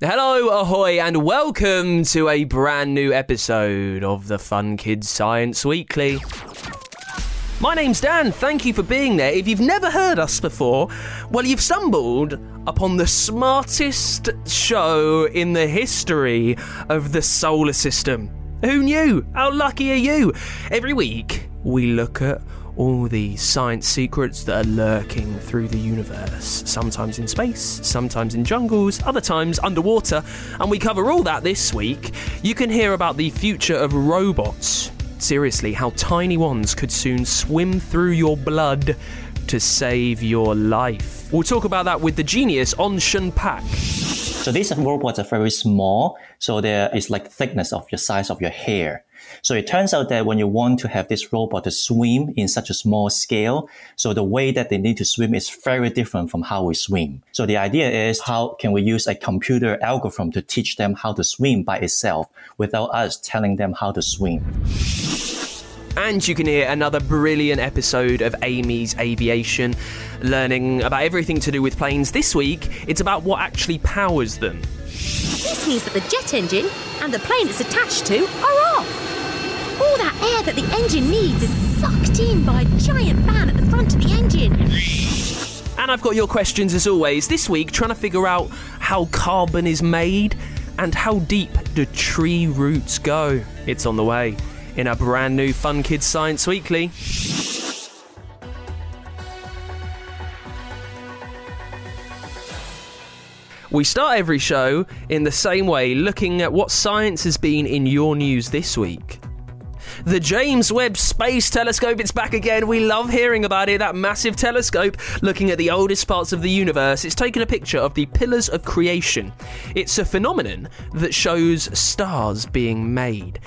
Hello, ahoy, and welcome to a brand new episode of the Fun Kids Science Weekly. My name's Dan, thank you for being there. If you've never heard us before, well, you've stumbled upon the smartest show in the history of the solar system. Who knew? How lucky are you? Every week, we look at all the science secrets that are lurking through the universe, sometimes in space, sometimes in jungles, other times underwater, and we cover all that this week. You can hear about the future of robots. Seriously, how tiny ones could soon swim through your blood to save your life. We'll talk about that with the genius On Shun Pak. So these robots are very small, so there is like thickness of your size of your hair. So it turns out that when you want to have this robot to swim in such a small scale, so the way that they need to swim is very different from how we swim. So the idea is how can we use a computer algorithm to teach them how to swim by itself without us telling them how to swim. And you can hear another brilliant episode of Amy's Aviation, learning about everything to do with planes. This week, it's about what actually powers them. This means that the jet engine and the plane it's attached to are off. All that air that the engine needs is sucked in by a giant fan at the front of the engine. And I've got your questions as always. This week, trying to figure out how carbon is made and how deep do tree roots go. It's on the way in a brand new Fun Kids Science Weekly. We start every show in the same way, looking at what science has been in your news this week. The James Webb Space Telescope, it's back again. We love hearing about it. That massive telescope looking at the oldest parts of the universe. It's taken a picture of the pillars of creation. It's a phenomenon that shows stars being made.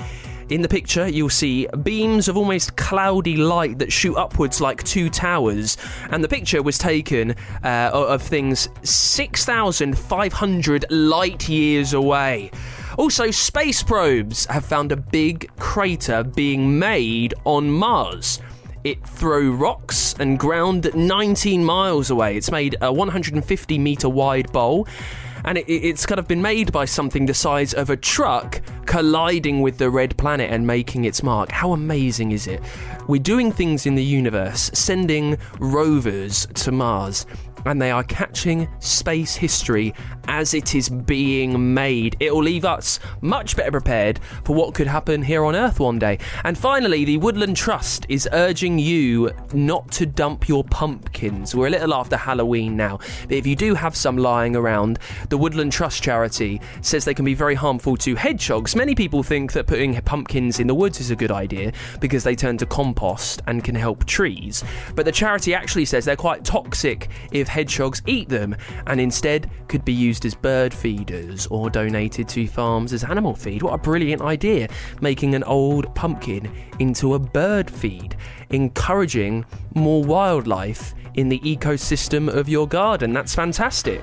In the picture, you'll see beams of almost cloudy light that shoot upwards like two towers, and the picture was taken uh, of things 6,500 light years away. Also, space probes have found a big crater being made on Mars. It threw rocks and ground 19 miles away. It's made a 150 meter wide bowl and it, it's kind of been made by something the size of a truck colliding with the red planet and making its mark. How amazing is it? We're doing things in the universe, sending rovers to Mars, and they are catching space history as it is being made. It will leave us much better prepared for what could happen here on Earth one day. And finally, the Woodland Trust is urging you not to dump your pumpkins. We're a little after Halloween now, but if you do have some lying around, the Woodland Trust charity says they can be very harmful to hedgehogs. Many people think that putting pumpkins in the woods is a good idea because they turn to compost and can help trees. But the charity actually says they're quite toxic if hedgehogs eat them and instead could be used as bird feeders or donated to farms as animal feed. What a brilliant idea! Making an old pumpkin into a bird feed, encouraging more wildlife in the ecosystem of your garden. That's fantastic.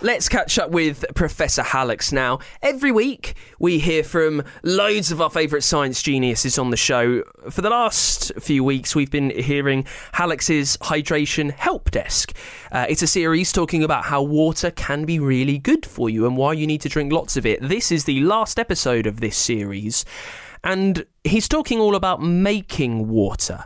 Let's catch up with Professor Hallux now. Every week, we hear from loads of our favourite science geniuses on the show. For the last few weeks, we've been hearing Hallux's Hydration Help Desk. Uh, it's a series talking about how water can be really good for you and why you need to drink lots of it. This is the last episode of this series, and he's talking all about making water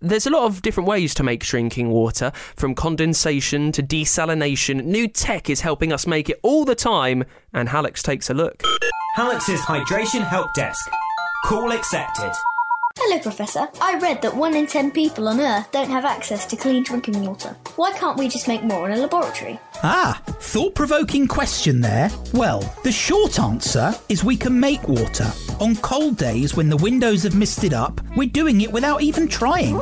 there's a lot of different ways to make drinking water, from condensation to desalination. New tech is helping us make it all the time, and Hallux takes a look. Hallux's Hydration Help Desk. Call accepted. Hello, Professor. I read that one in ten people on Earth don't have access to clean drinking water. Why can't we just make more in a laboratory? Ah, thought provoking question there. Well, the short answer is we can make water. On cold days when the windows have misted up, we're doing it without even trying.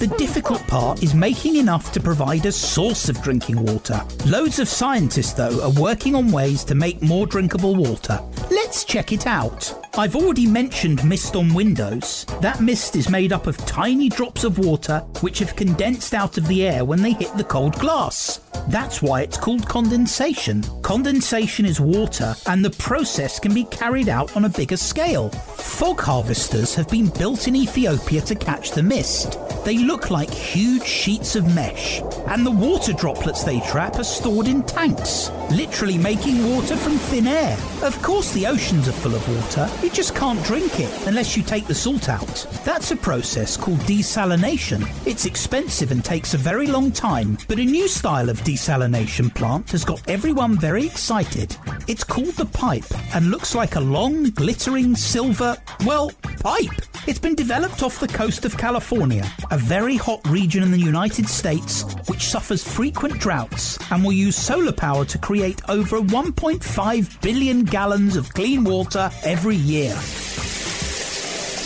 The difficult part is making enough to provide a source of drinking water. Loads of scientists, though, are working on ways to make more drinkable water. Let's check it out. I've already mentioned mist on windows. That mist is made up of tiny drops of water which have condensed out of the air when they hit the cold glass. That's why it's called condensation. Condensation is water, and the process can be carried out on a bigger scale. Fog harvesters have been built in Ethiopia to catch the mist. They look like huge sheets of mesh, and the water droplets they trap are stored in tanks, literally making water from thin air. Of course, the oceans are full of water, you just can't drink it unless you take the salt out. That's a process called desalination. It's expensive and takes a very long time, but a new style of desalination plant has got everyone very excited. It's called the pipe and looks like a long, glittering silver, well, pipe. It's been developed off the coast of California, a very hot region in the United States which suffers frequent droughts and will use solar power to create over 1.5 billion gallons of clean water every year.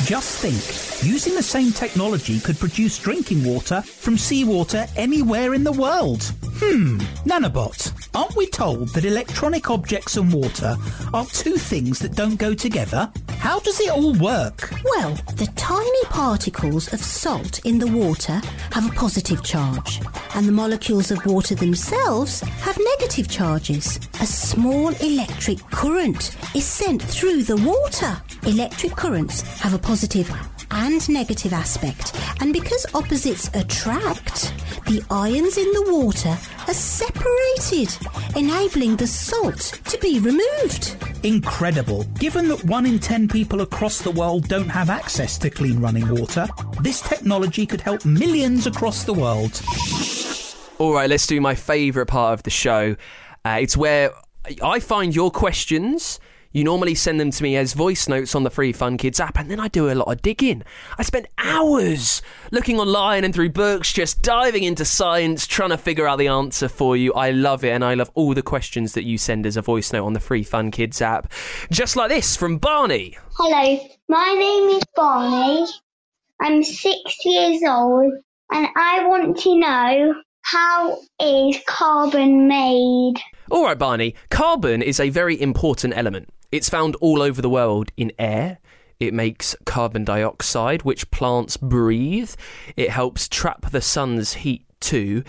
Just think, using the same technology could produce drinking water from seawater anywhere in the world. Hmm, Nanobot, aren't we told that electronic objects and water are two things that don't go together? How does it all work? Well, the tiny particles of salt in the water have a positive charge, and the molecules of water themselves have negative charges. A small electric current is sent through the water. Electric currents have a positive and negative aspect, and because opposites attract, the ions in the water are separated, enabling the salt to be removed. Incredible. Given that one in ten people across the world don't have access to clean running water, this technology could help millions across the world. All right, let's do my favourite part of the show. Uh, it's where I find your questions. You normally send them to me as voice notes on the Free Fun Kids app, and then I do a lot of digging. I spend hours looking online and through books, just diving into science, trying to figure out the answer for you. I love it, and I love all the questions that you send as a voice note on the Free Fun Kids app. Just like this from Barney. Hello, my name is Barney. I'm six years old and I want to know how is carbon made? All right, Barney. Carbon is a very important element. It's found all over the world in air. It makes carbon dioxide, which plants breathe. It helps trap the sun's heat too.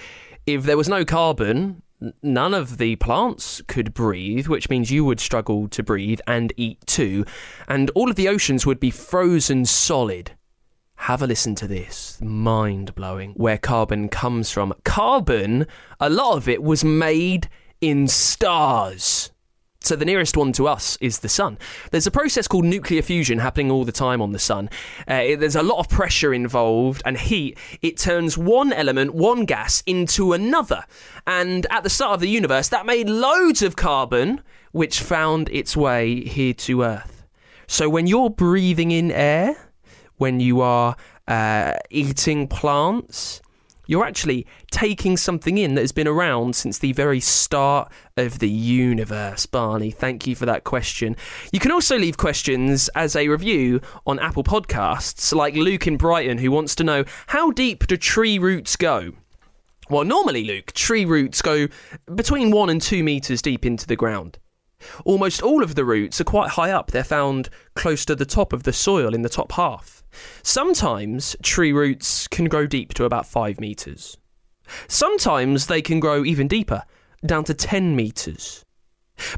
If there was no carbon, none of the plants could breathe, which means you would struggle to breathe and eat too. And all of the oceans would be frozen solid. Have a listen to this. Mind blowing. Where carbon comes from. Carbon, a lot of it was made in stars. So the nearest one to us is the sun. There's a process called nuclear fusion happening all the time on the sun. Uh, it- there's a lot of pressure involved and heat. It turns one element, one gas, into another. And at the start of the universe, that made loads of carbon, which found its way here to Earth. So when you're breathing in air, when you are uh, eating plants, you're actually taking something in that has been around since the very start of the universe. Barney, thank you for that question. You can also leave questions as a review on Apple Podcasts, like Luke in Brighton, who wants to know how deep do tree roots go? Well, normally, Luke, tree roots go between one and two metres deep into the ground. Almost all of the roots are quite high up. They're found close to the top of the soil in the top half. Sometimes tree roots can grow deep to about 5 metres. Sometimes they can grow even deeper, down to 10 metres.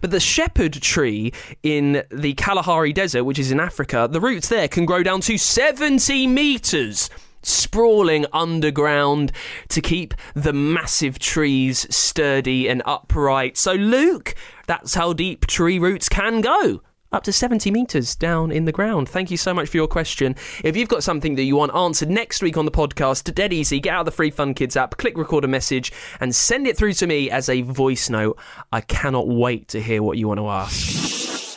But the shepherd tree in the Kalahari Desert, which is in Africa, the roots there can grow down to 70 metres, sprawling underground to keep the massive trees sturdy and upright. So, Luke, that's how deep tree roots can go. Up to 70 metres down in the ground. Thank you so much for your question. If you've got something that you want answered next week on the podcast, dead easy, get out the Free Fun Kids app, click record a message, and send it through to me as a voice note. I cannot wait to hear what you want to ask.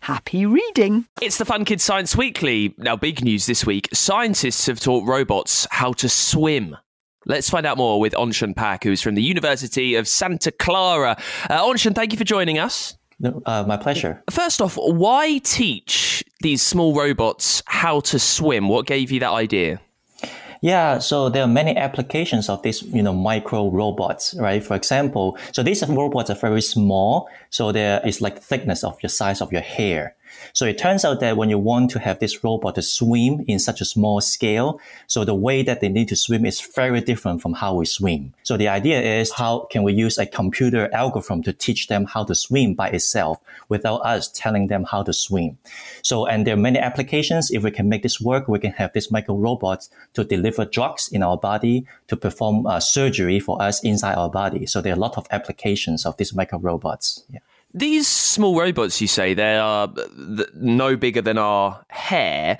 Happy reading! It's the Fun Kids Science Weekly. Now, big news this week scientists have taught robots how to swim. Let's find out more with On Shun Pak, who's from the University of Santa Clara. Uh, Onshan, thank you for joining us. No, uh, my pleasure. First off, why teach these small robots how to swim? What gave you that idea? Yeah, so there are many applications of these, you know, micro robots, right? For example, so these robots are very small, so there is like thickness of your size of your hair. So it turns out that when you want to have this robot to swim in such a small scale, so the way that they need to swim is very different from how we swim. So the idea is how can we use a computer algorithm to teach them how to swim by itself without us telling them how to swim. So, and there are many applications. If we can make this work, we can have these micro robots to deliver drugs in our body, to perform uh, surgery for us inside our body. So there are a lot of applications of these micro robots. Yeah. These small robots, you say, they are no bigger than our hair.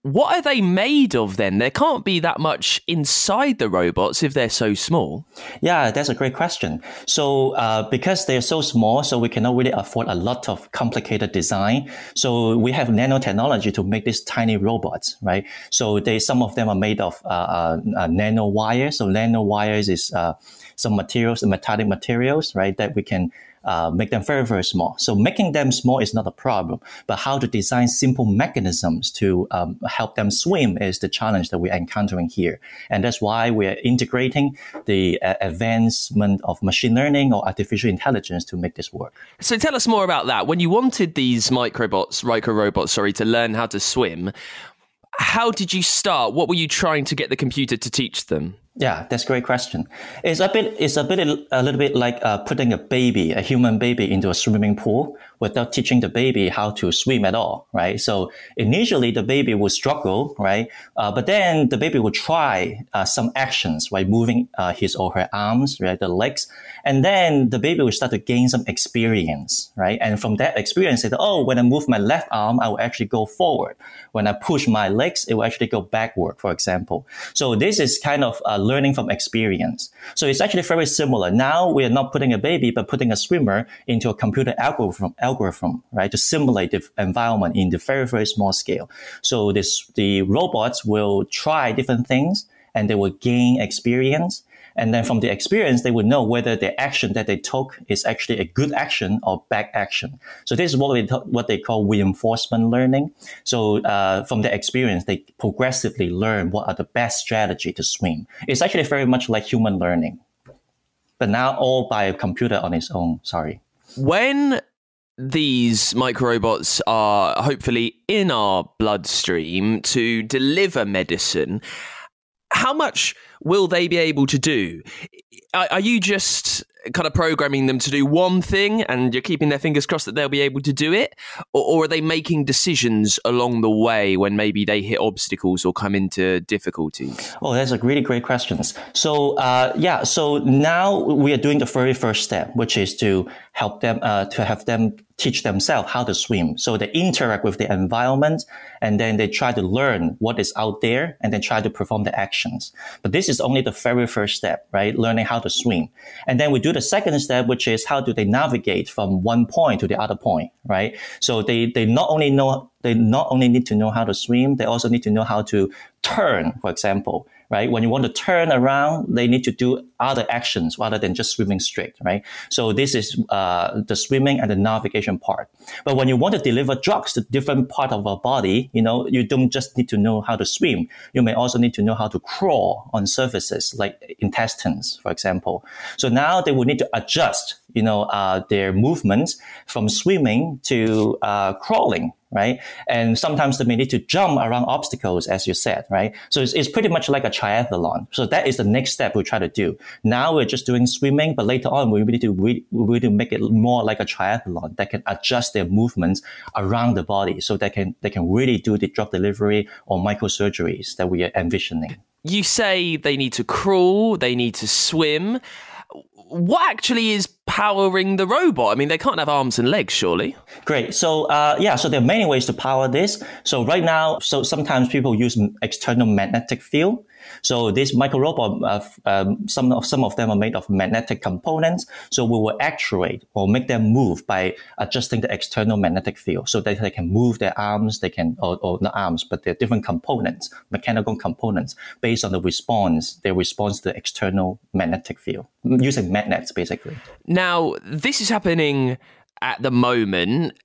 What are they made of then? There can't be that much inside the robots if they're so small. Yeah, that's a great question. So, uh, because they're so small, so we cannot really afford a lot of complicated design. So, we have nanotechnology to make these tiny robots, right? So, they some of them are made of uh, uh, uh nano wires. So, nano wires is uh, some materials, metallic materials, right, that we can uh, make them very, very small. So making them small is not a problem, but how to design simple mechanisms to um, help them swim is the challenge that we're encountering here. And that's why we're integrating the uh, advancement of machine learning or artificial intelligence to make this work. So tell us more about that. When you wanted these microbots, micro robots, sorry, to learn how to swim, how did you start? What were you trying to get the computer to teach them? Yeah, that's a great question. It's a bit, it's a bit, a little bit like uh, putting a baby, a human baby, into a swimming pool without teaching the baby how to swim at all, right? So initially the baby will struggle, right? Uh, but then the baby will try uh, some actions, right? Moving uh, his or her arms, right? The legs. And then the baby will start to gain some experience, right? And from that experience, say, oh, when I move my left arm, I will actually go forward. When I push my legs, it will actually go backward, for example. So this is kind of uh, learning from experience. So it's actually very similar. Now we are not putting a baby, but putting a swimmer into a computer algorithm algorithm, right, to simulate the environment in the very, very small scale. So this, the robots will try different things and they will gain experience. And then from the experience, they will know whether the action that they took is actually a good action or bad action. So this is what we what they call reinforcement learning. So uh, from the experience, they progressively learn what are the best strategy to swim. It's actually very much like human learning, but now all by a computer on its own. Sorry. When these microrobots are hopefully in our bloodstream to deliver medicine. How much will they be able to do? Are, are you just kind of programming them to do one thing and you're keeping their fingers crossed that they'll be able to do it? Or, or, are they making decisions along the way when maybe they hit obstacles or come into difficulties? Oh, that's a really great question. So, uh, yeah, so now we are doing the very first step, which is to help them, uh, to have them teach themselves how to swim. So they interact with the environment and then they try to learn what is out there and then try to perform the actions. But this is only the very first step, right? Learning how to swim. And then we do the second step, which is how do they navigate from one point to the other point, right? So they, they not only know, they not only need to know how to swim, they also need to know how to turn, for example right? When you want to turn around, they need to do other actions rather than just swimming straight, right? So this is uh, the swimming and the navigation part. But when you want to deliver drugs to different part of our body, you know, you don't just need to know how to swim. You may also need to know how to crawl on surfaces like intestines, for example. So now they will need to adjust, you know, uh, their movements from swimming to uh, crawling, right? And sometimes they may need to jump around obstacles, as you said, right? So it's, it's pretty much like a triathlon. So that is the next step we try to do. Now we're just doing swimming, but later on we need to we, we need to make it more like a triathlon that can adjust their movements around the body, so they can they can really do the drug delivery or microsurgeries that we are envisioning. You say they need to crawl, they need to swim. What actually is powering the robot? I mean, they can't have arms and legs, surely. Great. So, uh, yeah, so there are many ways to power this. So right now, so sometimes people use external magnetic field. So this micro robot, uh, um, some of some of them are made of magnetic components. So we will actuate or make them move by adjusting the external magnetic field, so that they can move their arms, they can or, or not arms, but they're different components, mechanical components, based on the response, their response to the external magnetic field using magnets, basically. Now this is happening at the moment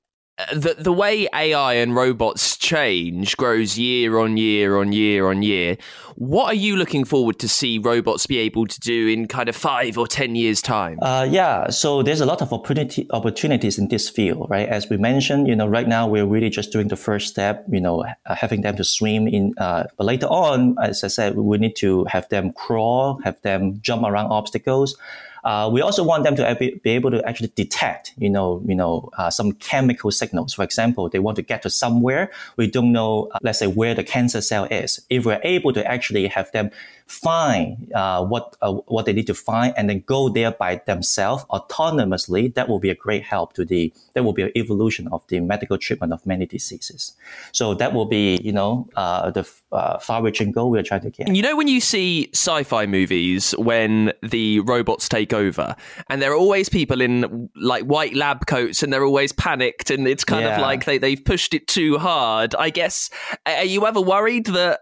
the the way AI and robots change grows year on year on year on year. What are you looking forward to see robots be able to do in kind of five or ten years time? Uh, yeah, so there's a lot of opportunity opportunities in this field, right? As we mentioned, you know, right now we're really just doing the first step, you know, having them to swim in. Uh, but later on, as I said, we need to have them crawl, have them jump around obstacles. Uh, we also want them to be able to actually detect, you know, you know, uh, some chemical signals. For example, they want to get to somewhere we don't know, uh, let's say where the cancer cell is. If we're able to actually have them find uh, what uh, what they need to find and then go there by themselves autonomously, that will be a great help to the that will be an evolution of the medical treatment of many diseases. So that will be you know uh, the uh, far-reaching goal we're trying to get. You know when you see sci-fi movies when the robots take over and there are always people in like white lab coats and they're always panicked and it's kind yeah. of like they they've pushed it too hard. I guess are you ever worried that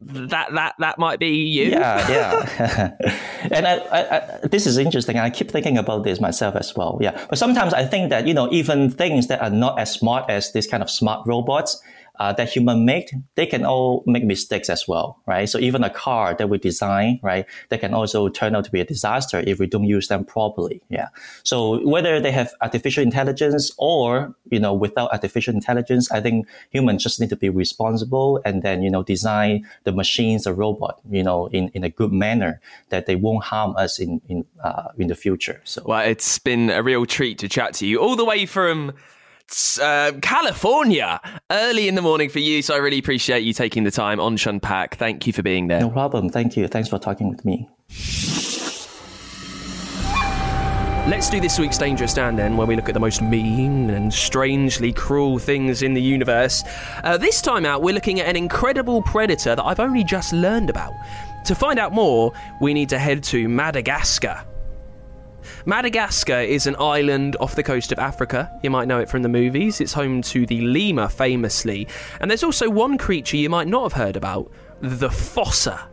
that that that might be you. Yeah, yeah. and I, I, I, this is interesting. I keep thinking about this myself as well. Yeah, but sometimes I think that you know even things that are not as smart as this kind of smart robots uh, that human make, they can all make mistakes as well, right? So even a car that we design, right, they can also turn out to be a disaster if we don't use them properly. Yeah. So whether they have artificial intelligence or, you know, without artificial intelligence, I think humans just need to be responsible and then, you know, design the machines, the robot, you know, in, in a good manner that they won't harm us in, in, uh, in the future. So, well, it's been a real treat to chat to you all the way from uh, California early in the morning for you. So I really appreciate you taking the time On Shun Pak. Thank you for being there. No problem. Thank you. Thanks for talking with me. Let's do this week's Dangerous Stand then, where we look at the most mean and strangely cruel things in the universe. Uh, this time out, we're looking at an incredible predator that I've only just learned about. To find out more, we need to head to Madagascar. Madagascar is an island off the coast of Africa. You might know it from the movies. It's home to the lemur, famously. And there's also one creature you might not have heard about the fossa.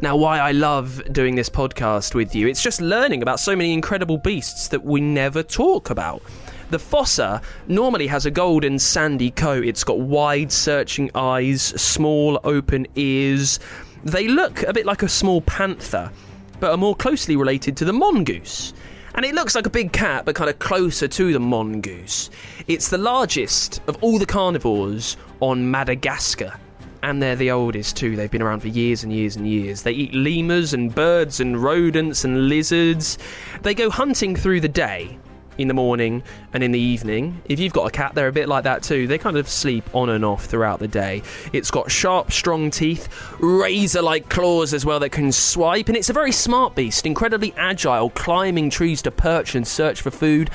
Now, why I love doing this podcast with you, it's just learning about so many incredible beasts that we never talk about. The fossa normally has a golden sandy coat. It's got wide searching eyes, small open ears. They look a bit like a small panther, but are more closely related to the mongoose and it looks like a big cat, but kind of closer to the mongoose. It's the largest of all the carnivores on Madagascar. And they're the oldest too. They've been around for years and years and years. They eat lemurs and birds and rodents and lizards. They go hunting through the day, in the morning and in the evening. If you've got a cat, they're a bit like that too. They kind of sleep on and off throughout the day. It's got sharp, strong teeth, razor like claws as well that can swipe, and it's a very smart beast, incredibly agile, climbing trees to perch and search for food.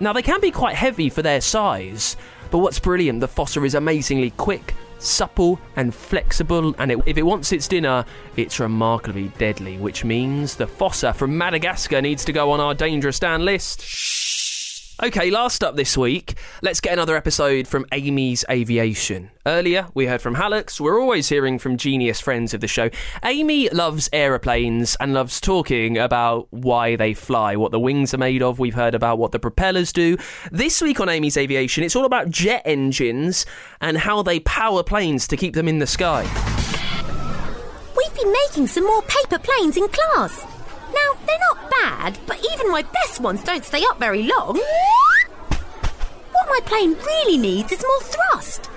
Now, they can be quite heavy for their size, but what's brilliant, the fossa is amazingly quick. Supple and flexible, and it, if it wants its dinner, it's remarkably deadly, which means the fossa from Madagascar needs to go on our dangerous stand list. Okay, last up this week, let's get another episode from Amy's Aviation. Earlier, we heard from Hallux. We're always hearing from genius friends of the show. Amy loves aeroplanes and loves talking about why they fly, what the wings are made of. We've heard about what the propellers do. This week on Amy's Aviation, it's all about jet engines and how they power planes to keep them in the sky. We've been making some more paper planes in class. Bad, but even my best ones don't stay up very long. What my plane really needs is more thrust.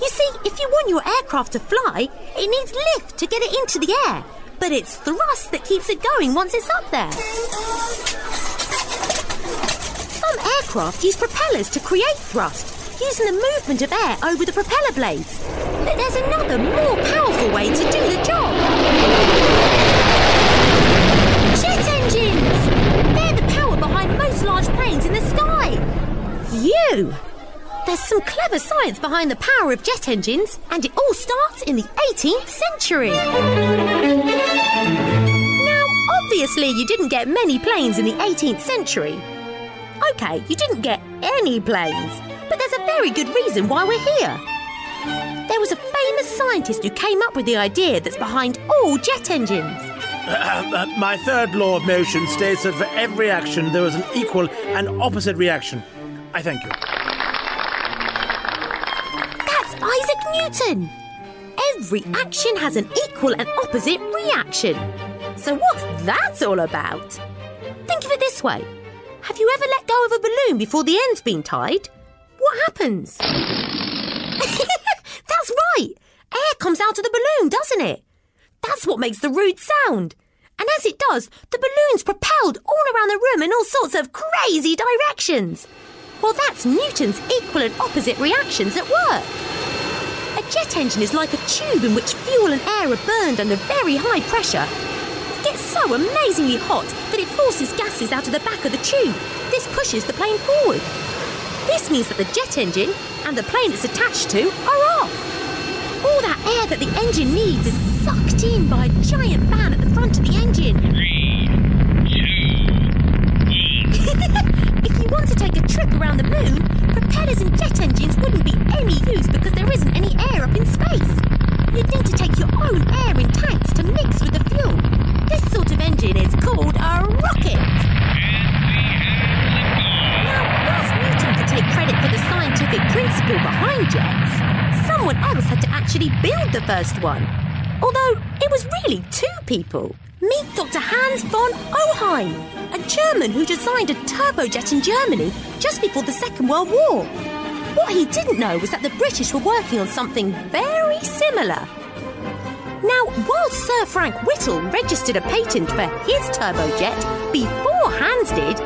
You see, if you want your aircraft to fly, it needs lift to get it into the air. But it's thrust that keeps it going once it's up there. Some aircraft use propellers to create thrust, using the movement of air over the propeller blades. But there's another, more powerful way to do the job. Phew! There's some clever science behind the power of jet engines, and it all starts in the 18th century. Now, obviously, you didn't get many planes in the 18th century. Okay, you didn't get any planes, but there's a very good reason why we're here. There was a famous scientist who came up with the idea that's behind all jet engines. Uh, uh, my third law of motion states that for every action there is an equal and opposite reaction. I thank you. That's Isaac Newton. Every action has an equal and opposite reaction. So, what's that all about? Think of it this way Have you ever let go of a balloon before the end's been tied? What happens? That's right! Air comes out of the balloon, doesn't it? That's what makes the rude sound. And as it does, the balloon's propelled all around the room in all sorts of crazy directions. Well, that's Newton's equal and opposite reactions at work. A jet engine is like a tube in which fuel and air are burned under very high pressure. It gets so amazingly hot that it forces gases out of the back of the tube. This pushes the plane forward. This means that the jet engine and the plane it's attached to are off. All that air that the engine needs is sucked in by a giant fan at the front of the engine. if you want to take a trip around the moon, propellers and jet engines wouldn't be any use because there isn't any air up in space. You'd need to take your own air in tanks to mix with the fuel. This sort of engine is called a rocket. Now, whilst Newton could take credit for the scientific principle behind jets, someone else had to actually build the first one. Although it was really two people. Meet Dr. Hans von Ohain, a German who designed a turbojet in Germany just before the Second World War. What he didn't know was that the British were working on something very similar. Now, while Sir Frank Whittle registered a patent for his turbojet before Hans did,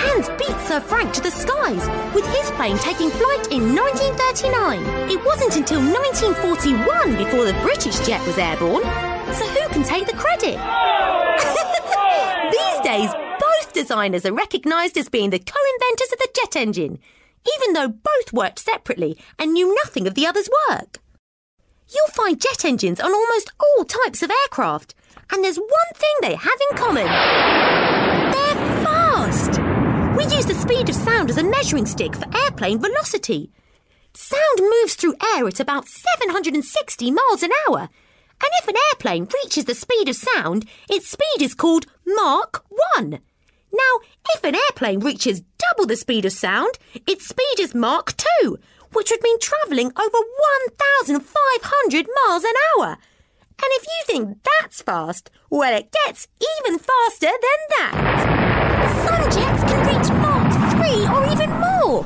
Hans beat Sir Frank to the skies, with his plane taking flight in 1939. It wasn't until 1941 before the British jet was airborne. Who can take the credit? These days, both designers are recognised as being the co-inventors of the jet engine, even though both worked separately and knew nothing of the other's work. You'll find jet engines on almost all types of aircraft, and there's one thing they have in common. They're fast! We use the speed of sound as a measuring stick for airplane velocity. Sound moves through air at about 760 miles an hour, and if an airplane reaches the speed of sound, its speed is called Mach 1. Now, if an airplane reaches double the speed of sound, its speed is Mach 2, which would mean travelling over 1,500 miles an hour. And if you think that's fast, well, it gets even faster than that. Some jets can reach Mach 3 or even more,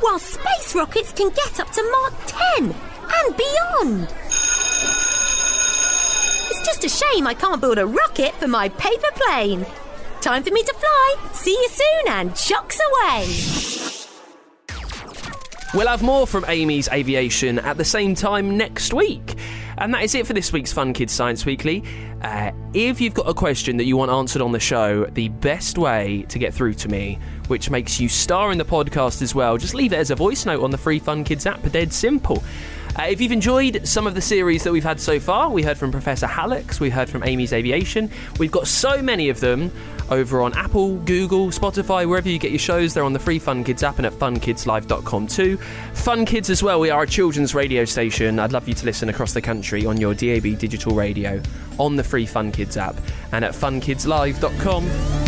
while space rockets can get up to Mach 10 and beyond. Just a shame I can't build a rocket for my paper plane. Time for me to fly. See you soon and chucks away. We'll have more from Amy's Aviation at the same time next week. And that is it for this week's Fun Kids Science Weekly. Uh, if you've got a question that you want answered on the show, the best way to get through to me, which makes you star in the podcast as well, just leave it as a voice note on the free Fun Kids app. Dead simple. Uh, if you've enjoyed some of the series that we've had so far, we heard from Professor Hallux, we heard from Amy's Aviation. We've got so many of them over on Apple, Google, Spotify, wherever you get your shows. They're on the free Fun Kids app and at funkidslive.com too. Fun Kids as well, we are a children's radio station. I'd love you to listen across the country on your DAB digital radio on the free Fun Kids app and at funkidslive.com.